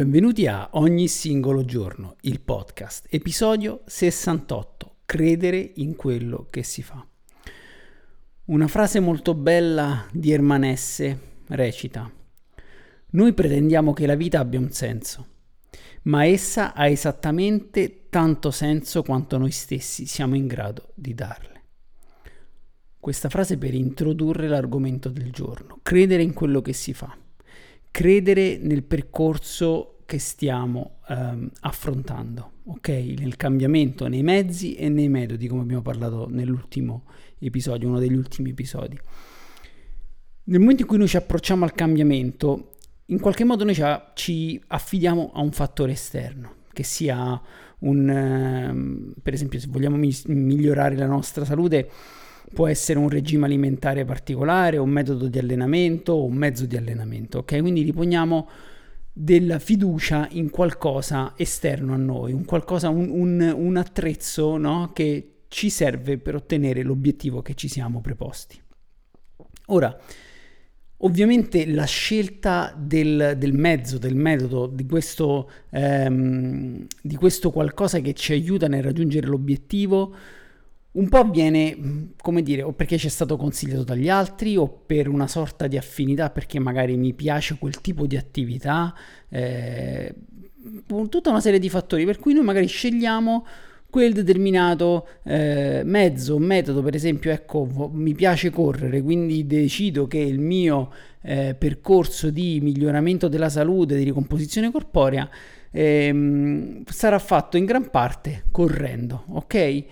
Benvenuti a Ogni singolo giorno, il podcast, episodio 68, credere in quello che si fa. Una frase molto bella di Ermanesse recita, noi pretendiamo che la vita abbia un senso, ma essa ha esattamente tanto senso quanto noi stessi siamo in grado di darle. Questa frase per introdurre l'argomento del giorno, credere in quello che si fa credere nel percorso che stiamo ehm, affrontando, ok? Nel cambiamento, nei mezzi e nei metodi, come abbiamo parlato nell'ultimo episodio, uno degli ultimi episodi. Nel momento in cui noi ci approcciamo al cambiamento, in qualche modo noi ci affidiamo a un fattore esterno, che sia un, ehm, per esempio, se vogliamo migliorare la nostra salute, può essere un regime alimentare particolare, un metodo di allenamento o un mezzo di allenamento, ok? Quindi riponiamo della fiducia in qualcosa esterno a noi, un, qualcosa, un, un, un attrezzo no? che ci serve per ottenere l'obiettivo che ci siamo preposti. Ora, ovviamente la scelta del, del mezzo, del metodo, di questo, ehm, di questo qualcosa che ci aiuta nel raggiungere l'obiettivo, un po' avviene, come dire, o perché ci è stato consigliato dagli altri o per una sorta di affinità perché magari mi piace quel tipo di attività, eh, tutta una serie di fattori per cui noi magari scegliamo quel determinato eh, mezzo, metodo, per esempio, ecco, mi piace correre, quindi decido che il mio eh, percorso di miglioramento della salute, di ricomposizione corporea, ehm, sarà fatto in gran parte correndo, ok?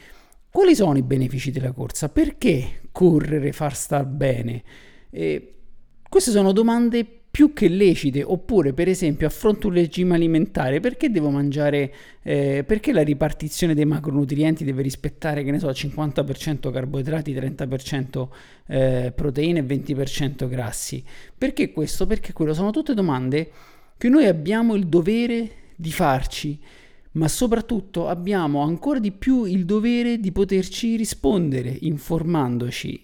Quali sono i benefici della corsa? Perché correre far star bene? Eh, queste sono domande più che lecite, oppure per esempio affronto un regime alimentare, perché devo mangiare, eh, perché la ripartizione dei macronutrienti deve rispettare, che ne so, 50% carboidrati, 30% eh, proteine e 20% grassi? Perché questo? Perché quello? Sono tutte domande che noi abbiamo il dovere di farci ma soprattutto abbiamo ancora di più il dovere di poterci rispondere informandoci.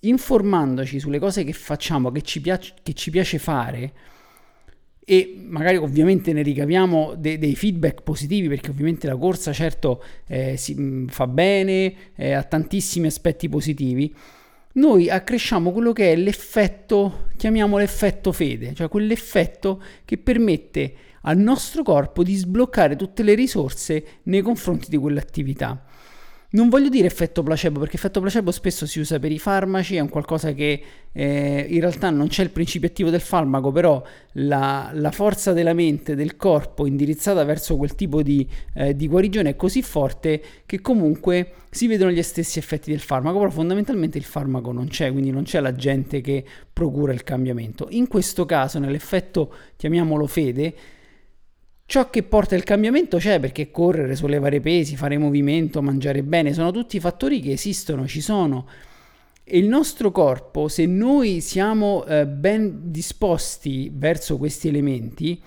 Informandoci sulle cose che facciamo, che ci, piace, che ci piace fare e magari ovviamente ne ricaviamo de- dei feedback positivi perché ovviamente la corsa certo eh, si, mm, fa bene, eh, ha tantissimi aspetti positivi, noi accresciamo quello che è l'effetto, chiamiamolo effetto fede, cioè quell'effetto che permette al nostro corpo di sbloccare tutte le risorse nei confronti di quell'attività. Non voglio dire effetto placebo perché effetto placebo spesso si usa per i farmaci, è un qualcosa che eh, in realtà non c'è il principio attivo del farmaco, però la, la, forza della mente, del corpo indirizzata verso quel tipo di, eh, di, guarigione è così forte che comunque si vedono gli stessi effetti del farmaco, però fondamentalmente il farmaco non c'è, quindi non c'è l'agente che procura il cambiamento. In questo caso, nell'effetto, chiamiamolo fede, Ciò che porta il cambiamento c'è perché correre, sollevare pesi, fare movimento, mangiare bene, sono tutti fattori che esistono, ci sono. E il nostro corpo, se noi siamo eh, ben disposti verso questi elementi,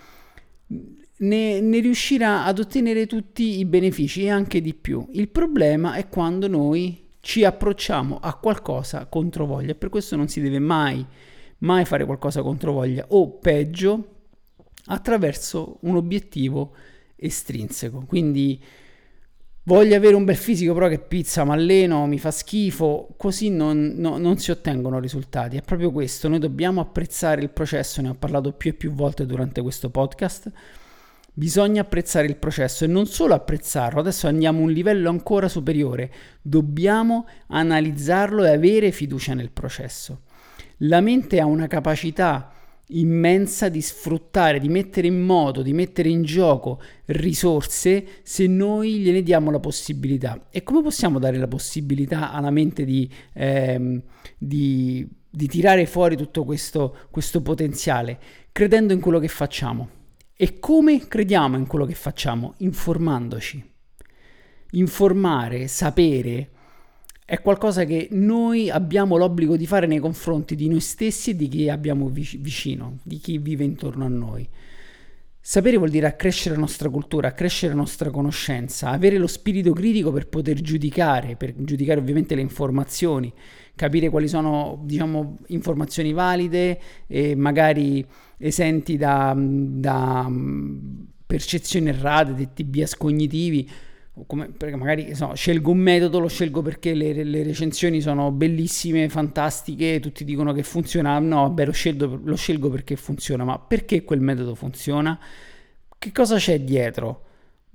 ne, ne, riuscirà ad ottenere tutti i benefici e anche di più. Il problema è quando noi ci approcciamo a qualcosa contro voglia per questo non si deve mai, mai fare qualcosa contro voglia o peggio attraverso un obiettivo estrinseco. Quindi voglio avere un bel fisico, però che pizza, mi alleno, mi fa schifo, così non, no, non, si ottengono risultati. È proprio questo, noi dobbiamo apprezzare il processo, ne ho parlato più e più volte durante questo podcast. Bisogna apprezzare il processo e non solo apprezzarlo, adesso andiamo a un livello ancora superiore, dobbiamo analizzarlo e avere fiducia nel processo. La mente ha una capacità immensa di sfruttare, di mettere in moto, di mettere in gioco risorse se noi gliene diamo la possibilità. E come possiamo dare la possibilità alla mente di, ehm, di, di tirare fuori tutto questo, questo potenziale? Credendo in quello che facciamo. E come crediamo in quello che facciamo? Informandoci. Informare, sapere, è qualcosa che noi abbiamo l'obbligo di fare nei confronti di noi stessi e di chi abbiamo vicino, di chi vive intorno a noi. Sapere vuol dire accrescere la nostra cultura, accrescere la nostra conoscenza, avere lo spirito critico per poter giudicare, per giudicare ovviamente le informazioni, capire quali sono, diciamo, informazioni valide e magari esenti da, da percezioni errate, di bias cognitivi come, magari so, scelgo un metodo, lo scelgo perché le, le, recensioni sono bellissime, fantastiche, tutti dicono che funziona, no, vabbè, lo scelgo, lo scelgo perché funziona, ma perché quel metodo funziona? Che cosa c'è dietro?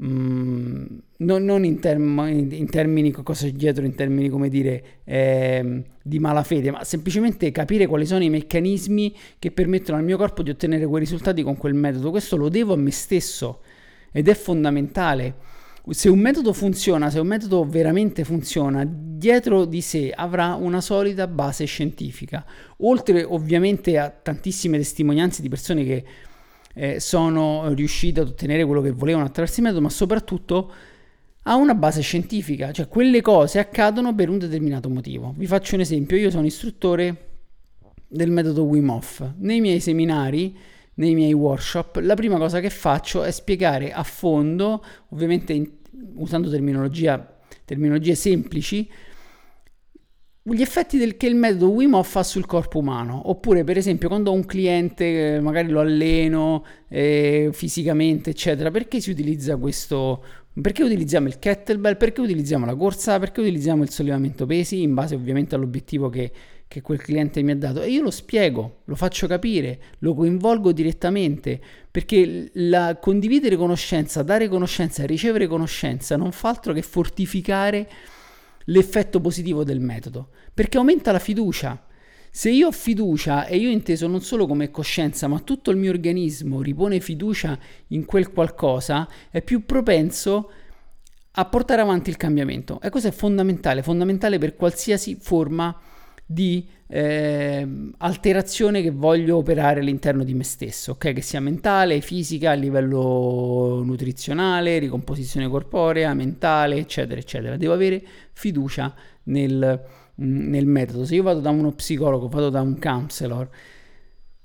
Mm, non, non in, term- in, termini cosa c'è dietro, in termini come dire eh, di malafede, ma semplicemente capire quali sono i meccanismi che permettono al mio corpo di ottenere quei risultati con quel metodo. Questo lo devo a me stesso ed è fondamentale se un metodo funziona, se un metodo veramente funziona, dietro di sé avrà una solida base scientifica, oltre ovviamente a tantissime testimonianze di persone che eh, sono riuscite ad ottenere quello che volevano attraverso il metodo, ma soprattutto ha una base scientifica, cioè quelle cose accadono per un determinato motivo. Vi faccio un esempio, io sono istruttore del metodo Wim Hof. Nei miei seminari nei miei workshop, la prima cosa che faccio è spiegare a fondo, ovviamente in, usando terminologia, terminologie semplici, gli effetti del, che il metodo Wim Hof fa sul corpo umano. Oppure, per esempio, quando ho un cliente, eh, magari lo alleno eh, fisicamente, eccetera, perché si utilizza questo? Perché utilizziamo il kettlebell? Perché utilizziamo la corsa? Perché utilizziamo il sollevamento pesi? In base ovviamente all'obiettivo che, che quel cliente mi ha dato e io lo spiego, lo faccio capire, lo coinvolgo direttamente perché la, condividere conoscenza, dare conoscenza, ricevere conoscenza non fa altro che fortificare l'effetto positivo del metodo perché aumenta la fiducia. Se io ho fiducia e io inteso non solo come coscienza, ma tutto il mio organismo ripone fiducia in quel qualcosa, è più propenso a portare avanti il cambiamento. E questo è fondamentale, fondamentale per qualsiasi forma di di eh, alterazione che voglio operare all'interno di me stesso, ok? Che sia mentale, fisica, a livello nutrizionale, ricomposizione corporea, mentale, eccetera, eccetera. Devo avere fiducia nel, mm, nel metodo. Se io vado da uno psicologo, vado da un counselor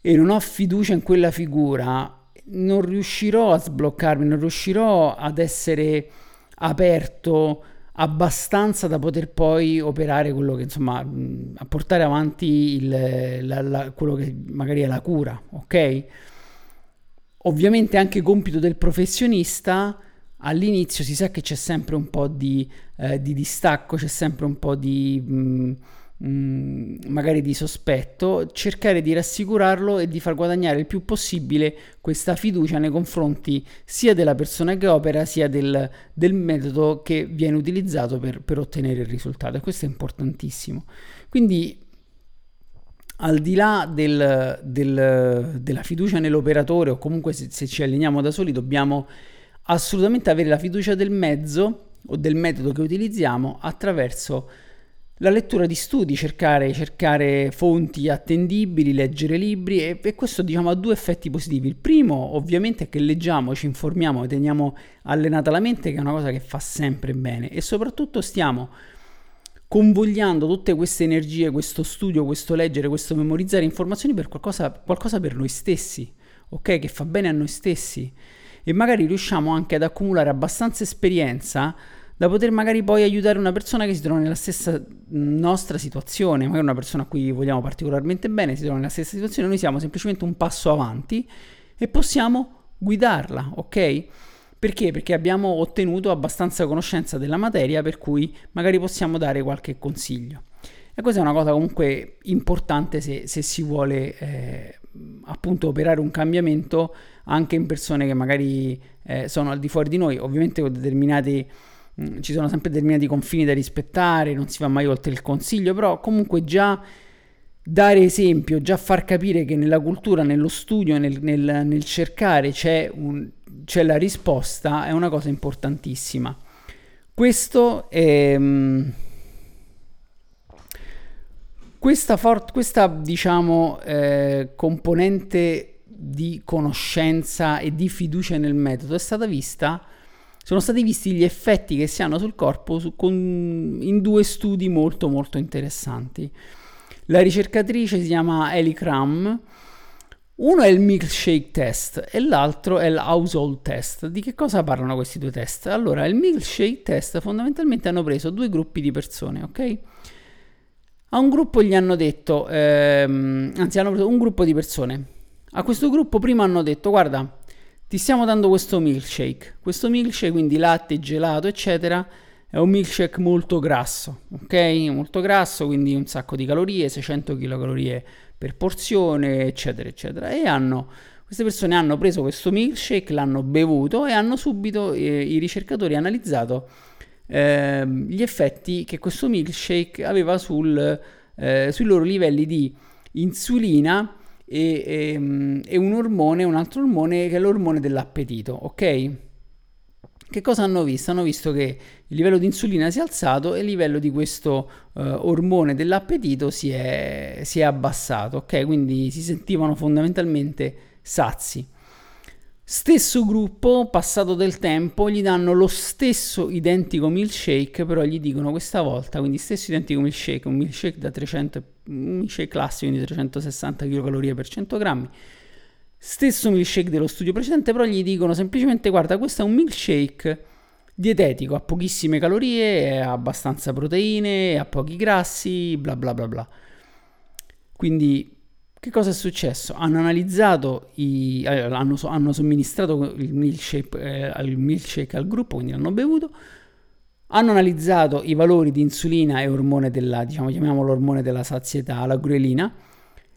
e non ho fiducia in quella figura, non riuscirò a sbloccarmi, non riuscirò ad essere aperto abbastanza da poter poi operare quello che insomma a portare avanti il, la, la, quello che magari è la cura ok? Ovviamente anche compito del professionista all'inizio si sa che c'è sempre un po' di, eh, di distacco c'è sempre un po' di mh, Mm, magari di sospetto, cercare di rassicurarlo e di far guadagnare il più possibile questa fiducia nei confronti sia della persona che opera sia del, del metodo che viene utilizzato per, per ottenere il risultato. E questo è importantissimo. Quindi al di là del, del, della fiducia nell'operatore o comunque se, se, ci alleniamo da soli dobbiamo assolutamente avere la fiducia del mezzo o del metodo che utilizziamo attraverso la lettura di studi, cercare, cercare fonti attendibili, leggere libri e, e, questo diciamo ha due effetti positivi. Il primo ovviamente è che leggiamo, ci informiamo, teniamo allenata la mente che è una cosa che fa sempre bene e soprattutto stiamo convogliando tutte queste energie, questo studio, questo leggere, questo memorizzare informazioni per qualcosa, qualcosa per noi stessi, ok? Che fa bene a noi stessi e magari riusciamo anche ad accumulare abbastanza esperienza da poter magari poi aiutare una persona che si trova nella stessa nostra situazione, magari una persona a cui vogliamo particolarmente bene, si trova nella stessa situazione, noi siamo semplicemente un passo avanti e possiamo guidarla, ok? Perché? Perché abbiamo ottenuto abbastanza conoscenza della materia per cui magari possiamo dare qualche consiglio. E questa è una cosa comunque importante se, se si vuole eh, appunto operare un cambiamento anche in persone che magari eh, sono al di fuori di noi, ovviamente con determinati Mm, ci sono sempre determinati confini da rispettare, non si va mai oltre il consiglio, però comunque già dare esempio, già far capire che nella cultura, nello studio, nel, nel, nel cercare c'è, un, c'è, la risposta, è una cosa importantissima. Questo è... Mm, questa, for- questa diciamo, eh, componente di conoscenza e di fiducia nel metodo è stata vista sono stati visti gli effetti che si hanno sul corpo su, con, in due studi molto molto interessanti. La ricercatrice si chiama Ellie Cram. Uno è il milkshake test e l'altro è il household test. Di che cosa parlano questi due test? Allora, il milkshake test fondamentalmente hanno preso due gruppi di persone, ok? A un gruppo gli hanno detto, ehm, anzi hanno preso un gruppo di persone. A questo gruppo prima hanno detto, guarda, ti stiamo dando questo milkshake. Questo milkshake, quindi latte, gelato, eccetera, è un milkshake molto grasso, ok? Molto grasso, quindi un sacco di calorie, 600 kcal per porzione, eccetera, eccetera. E hanno, queste persone hanno preso questo milkshake, l'hanno bevuto e hanno subito, eh, i ricercatori, analizzato eh, gli effetti che questo milkshake aveva sul, eh, sui loro livelli di insulina e, e, ehm, e, un ormone, un altro ormone che è l'ormone dell'appetito, ok? Che cosa hanno visto? Hanno visto che il livello di insulina si è alzato e il livello di questo uh, ormone dell'appetito si è, si è abbassato, ok? Quindi si sentivano fondamentalmente sazi. Stesso gruppo, passato del tempo, gli danno lo stesso identico milkshake, però gli dicono questa volta, quindi stesso identico milkshake, un milkshake da 300, un milkshake classico, quindi 360 kcal per 100 grammi, stesso milkshake dello studio precedente, però gli dicono semplicemente guarda, questo è un milkshake dietetico, ha pochissime calorie, ha abbastanza proteine, ha pochi grassi, bla bla bla bla. Quindi che cosa è successo? Hanno analizzato, i, eh, hanno, hanno, somministrato il milkshake, eh, il milkshake al gruppo, quindi l'hanno bevuto, hanno analizzato i valori di insulina e ormone della, diciamo, chiamiamolo ormone della sazietà, la grelina,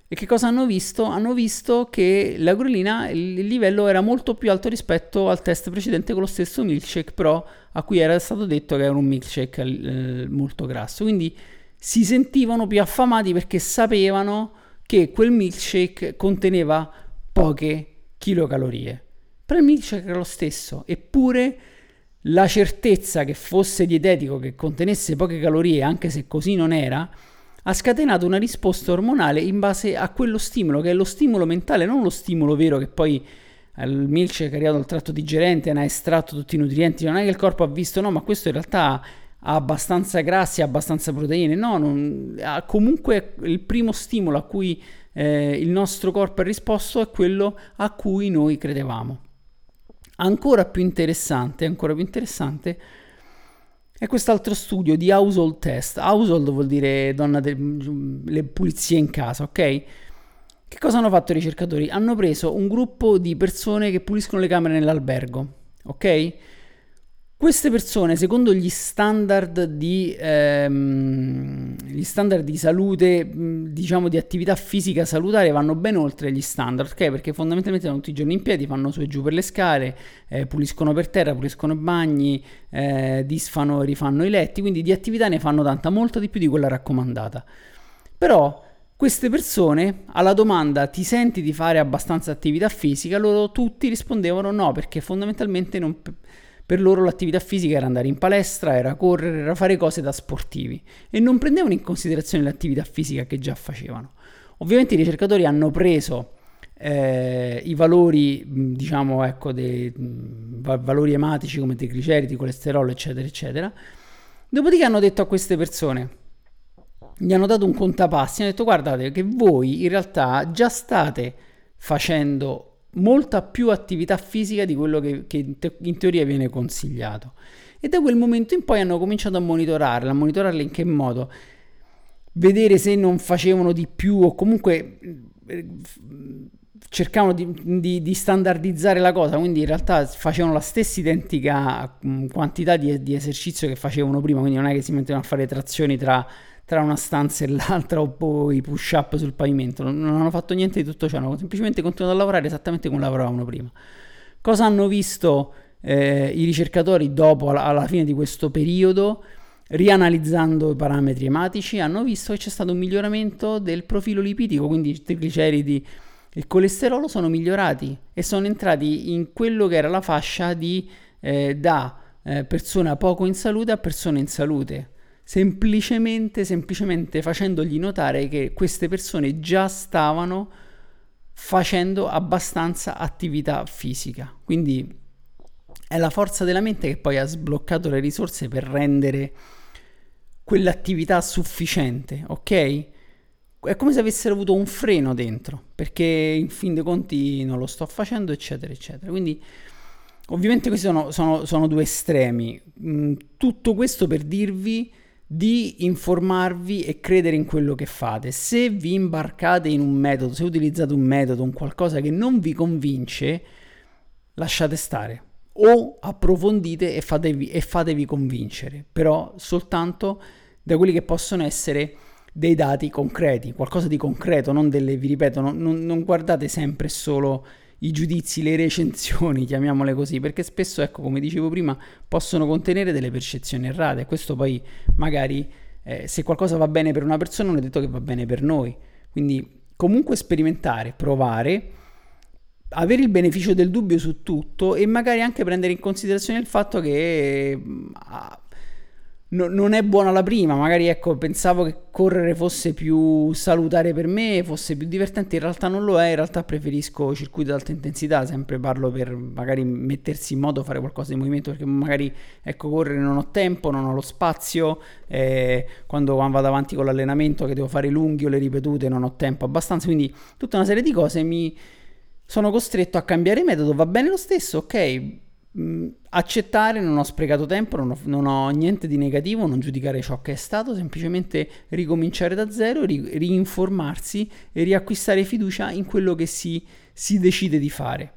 e che cosa hanno visto? Hanno visto che la grelina, il livello era molto più alto rispetto al test precedente con lo stesso milkshake, però a cui era stato detto che era un milkshake eh, molto grasso. Quindi si sentivano più affamati perché sapevano che quel milkshake conteneva poche kilocalorie. Però il milkshake era lo stesso, eppure la certezza che fosse dietetico, che contenesse poche calorie, anche se così non era, ha scatenato una risposta ormonale in base a quello stimolo, che è lo stimolo mentale, non lo stimolo vero che poi il milkshake è arrivato al tratto digerente, ne ha estratto tutti i nutrienti, non è che il corpo ha visto no, ma questo in realtà ha abbastanza grassi, ha abbastanza proteine, no, non, ha comunque il primo stimolo a cui eh, il nostro corpo ha risposto è quello a cui noi credevamo. Ancora più interessante, ancora più interessante è quest'altro studio di household test. Household vuol dire donna de- le pulizie in casa, ok? Che cosa hanno fatto i ricercatori? Hanno preso un gruppo di persone che puliscono le camere nell'albergo, ok? Queste persone, secondo gli standard di, ehm, gli standard di salute, diciamo di attività fisica salutare, vanno ben oltre gli standard, ok? Perché fondamentalmente vanno tutti i giorni in piedi, fanno su e giù per le scale, eh, puliscono per terra, puliscono i bagni, eh, disfano rifanno i letti, quindi di attività ne fanno tanta, molta di più di quella raccomandata. Però queste persone alla domanda ti senti di fare abbastanza attività fisica, loro tutti rispondevano no, perché fondamentalmente non per loro l'attività fisica era andare in palestra, era correre, era fare cose da sportivi e non prendevano in considerazione l'attività fisica che già facevano. Ovviamente i ricercatori hanno preso eh, i valori, diciamo, ecco, dei valori ematici come trigliceridi, colesterolo, eccetera, eccetera. Dopodiché hanno detto a queste persone, gli hanno dato un contapassi, hanno detto guardate che voi in realtà già state facendo molta più attività fisica di quello che, che in, te- in, teoria viene consigliato. E da quel momento in poi hanno cominciato a monitorarla, a monitorarla in che modo? Vedere se non facevano di più o comunque eh, cercavano di, di, di, standardizzare la cosa, quindi in realtà facevano la stessa identica mm, quantità di, di esercizio che facevano prima, quindi non è che si mettevano a fare trazioni tra tra una stanza e l'altra o poi push up sul pavimento, non, non hanno fatto niente di tutto ciò, hanno semplicemente continuato a lavorare esattamente come lavoravano prima. Cosa hanno visto eh, i ricercatori dopo, alla, alla, fine di questo periodo? rianalizzando i parametri ematici, hanno visto che c'è stato un miglioramento del profilo lipidico, quindi i trigliceridi e il colesterolo sono migliorati e sono entrati in quello che era la fascia di eh, da eh, persona poco in salute a persona in salute. Semplicemente, semplicemente facendogli notare che queste persone già stavano facendo abbastanza attività fisica. Quindi è la forza della mente che poi ha sbloccato le risorse per rendere quell'attività sufficiente, ok? È come se avessero avuto un freno dentro, perché in fin dei conti non lo sto facendo, eccetera, eccetera. Quindi, ovviamente questi sono, sono, sono due estremi. Mm, tutto questo per dirvi di informarvi e credere in quello che fate. Se vi imbarcate in un metodo, se utilizzate un metodo, un qualcosa che non vi convince, lasciate stare o approfondite e fatevi, e fatevi convincere, però soltanto da quelli che possono essere dei dati concreti, qualcosa di concreto, non delle, vi ripeto, non, non, non guardate sempre solo i giudizi, le recensioni, chiamiamole così, perché spesso, ecco, come dicevo prima, possono contenere delle percezioni errate. Questo poi magari, eh, se qualcosa va bene per una persona, non è detto che va bene per noi. Quindi comunque sperimentare, provare, avere il beneficio del dubbio su tutto e magari anche prendere in considerazione il fatto che mm, no, non è buona la prima, magari ecco, pensavo che correre fosse più salutare per me, fosse più divertente, in realtà non lo è, in realtà preferisco circuito ad alta intensità, sempre parlo per magari mettersi in modo, fare qualcosa di movimento, perché magari ecco, correre non ho tempo, non ho lo spazio, eh, quando vado avanti con l'allenamento che devo fare lunghi o le ripetute non ho tempo abbastanza, quindi tutta una serie di cose mi sono costretto a cambiare metodo, va bene lo stesso, ok, accettare, non ho sprecato tempo, non ho, non ho, niente di negativo, non giudicare ciò che è stato, semplicemente ricominciare da zero, ri, rinformarsi e riacquistare fiducia in quello che si, si decide di fare.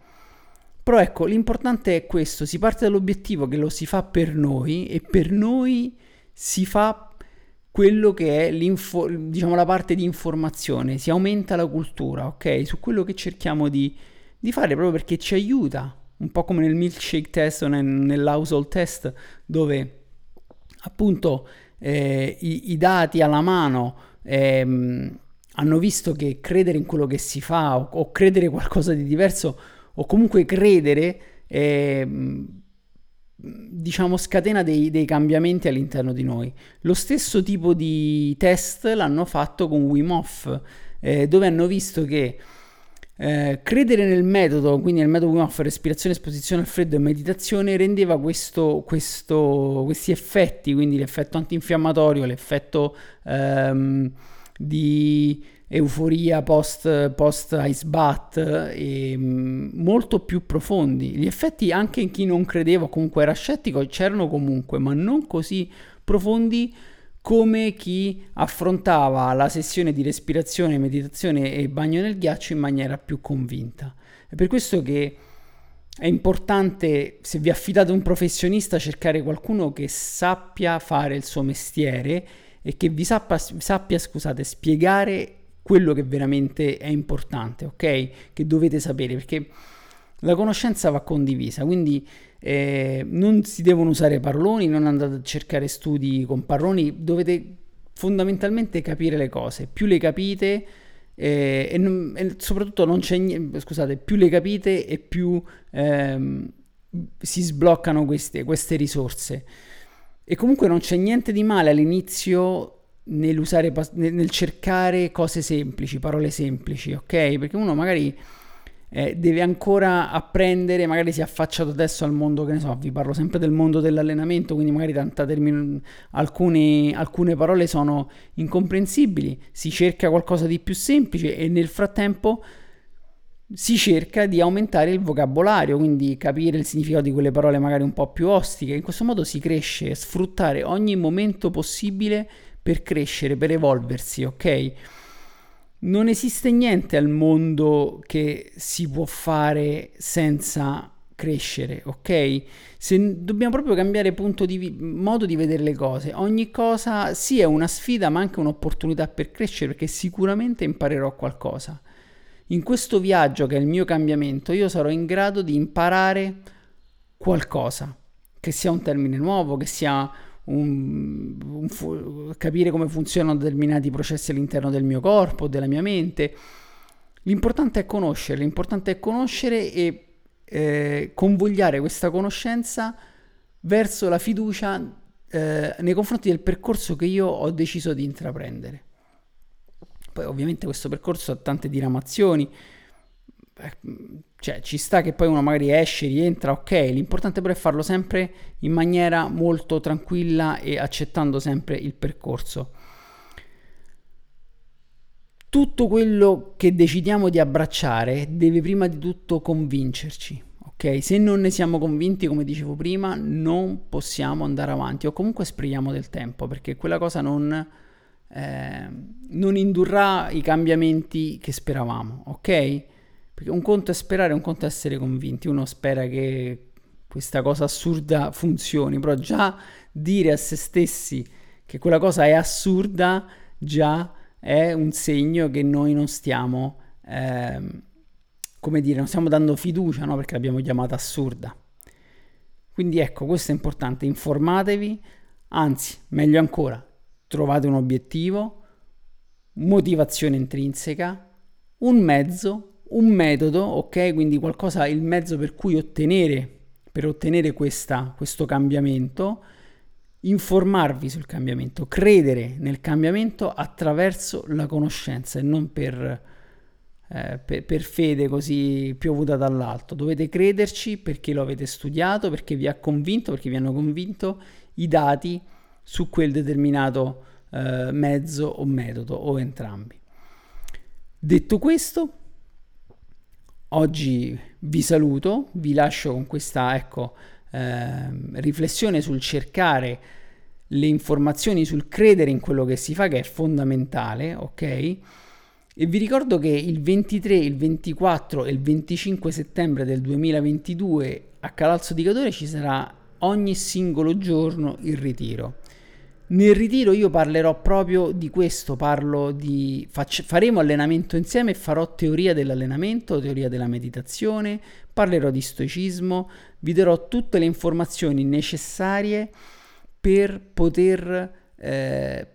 Però ecco, l'importante è questo, si parte dall'obiettivo che lo si fa per noi e per noi si fa quello che è diciamo, la parte di informazione, si aumenta la cultura, ok? Su quello che cerchiamo di, di fare proprio perché ci aiuta, un po' come nel milkshake test o nel, nell'household test, dove appunto eh, i, i, dati alla mano ehm, hanno visto che credere in quello che si fa o, o credere qualcosa di diverso o comunque credere ehm, diciamo, scatena dei, dei, cambiamenti all'interno di noi. Lo stesso tipo di test l'hanno fatto con Wim Hof, eh, dove hanno visto che eh, credere nel metodo, quindi nel metodo Wim Hof, respirazione, esposizione al freddo e meditazione, rendeva questo, questo, questi effetti, quindi l'effetto antinfiammatorio, l'effetto ehm, di euforia post, post ice bath e mm, molto più profondi. Gli effetti anche in chi non credeva comunque era scettico c'erano comunque, ma non così profondi come chi affrontava la sessione di respirazione, meditazione e bagno nel ghiaccio in maniera più convinta. È per questo che è importante, se vi affidate a un professionista, cercare qualcuno che sappia fare il suo mestiere e che vi sappia, sappia scusate, spiegare quello che veramente è importante, ok? Che dovete sapere, perché la conoscenza va condivisa, quindi eh, non si devono usare paroloni, non andate a cercare studi con paroloni, dovete fondamentalmente capire le cose, più le capite eh, e, non, e, soprattutto non c'è niente, scusate, più le capite e più ehm, si sbloccano queste, queste risorse. E comunque non c'è niente di male all'inizio nell'usare, nel cercare cose semplici, parole semplici, ok? Perché uno magari eh, deve ancora apprendere, magari si è affacciato adesso al mondo, che ne so, vi parlo sempre del mondo dell'allenamento, quindi magari termine, alcune, alcune parole sono incomprensibili, si cerca qualcosa di più semplice e nel frattempo si cerca di aumentare il vocabolario, quindi capire il significato di quelle parole magari un po' più ostiche. In questo modo si cresce, sfruttare ogni momento possibile per crescere, per evolversi, ok? Non esiste niente al mondo che si può fare senza crescere, ok? Se dobbiamo proprio cambiare punto di vi- modo di vedere le cose. Ogni cosa sì è una sfida, ma anche un'opportunità per crescere, perché sicuramente imparerò qualcosa. In questo viaggio che è il mio cambiamento, io sarò in grado di imparare qualcosa, che sia un termine nuovo, che sia un, un fu- capire come funzionano determinati processi all'interno del mio corpo, della mia mente. L'importante è conoscere, l'importante è conoscere e eh, convogliare questa conoscenza verso la fiducia eh, nei confronti del percorso che io ho deciso di intraprendere. Poi ovviamente questo percorso ha tante diramazioni, cioè ci sta che poi uno magari esce, rientra, ok, l'importante però è farlo sempre in maniera molto tranquilla e accettando sempre il percorso. Tutto quello che decidiamo di abbracciare deve prima di tutto convincerci, ok? Se non ne siamo convinti, come dicevo prima, non possiamo andare avanti o comunque sprechiamo del tempo perché quella cosa non, eh, non indurrà i cambiamenti che speravamo, ok? Perché un conto è sperare, un conto è essere convinti. Uno spera che questa cosa assurda funzioni, però già dire a se stessi che quella cosa è assurda già è un segno che noi non stiamo, eh, come dire, non stiamo dando fiducia, no? Perché l'abbiamo chiamata assurda. Quindi ecco, questo è importante, informatevi, anzi, meglio ancora, trovate un obiettivo, motivazione intrinseca, un mezzo, un metodo, ok? Quindi qualcosa, il mezzo per cui ottenere, per ottenere questa, questo cambiamento, informarvi sul cambiamento, credere nel cambiamento attraverso la conoscenza e non per, eh, per, per, fede così piovuta dall'alto. Dovete crederci perché lo avete studiato, perché vi ha convinto, perché vi hanno convinto i dati su quel determinato eh, mezzo o metodo o entrambi. Detto questo, oggi vi saluto, vi lascio con questa ecco, eh, riflessione sul cercare le informazioni, sul credere in quello che si fa, che è fondamentale, ok? E vi ricordo che il 23, il 24 e il 25 settembre del 2022 a Calalzo di Cadore ci sarà ogni singolo giorno il ritiro. Nel ritiro io parlerò proprio di questo, parlo di faccio, faremo allenamento insieme e farò teoria dell'allenamento, teoria della meditazione, parlerò di stoicismo, vi darò tutte le informazioni necessarie per poter eh,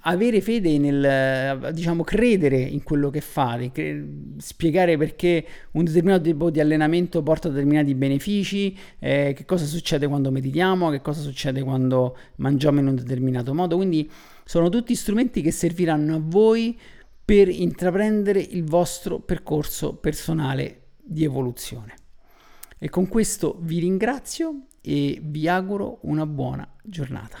avere fede nel, diciamo, credere in quello che fate, cre- spiegare perché un determinato tipo di allenamento porta determinati benefici, eh, che cosa succede quando meditiamo, che cosa succede quando mangiamo in un determinato modo. Quindi sono tutti strumenti che serviranno a voi per intraprendere il vostro percorso personale di evoluzione. E con questo vi ringrazio e vi auguro una buona giornata.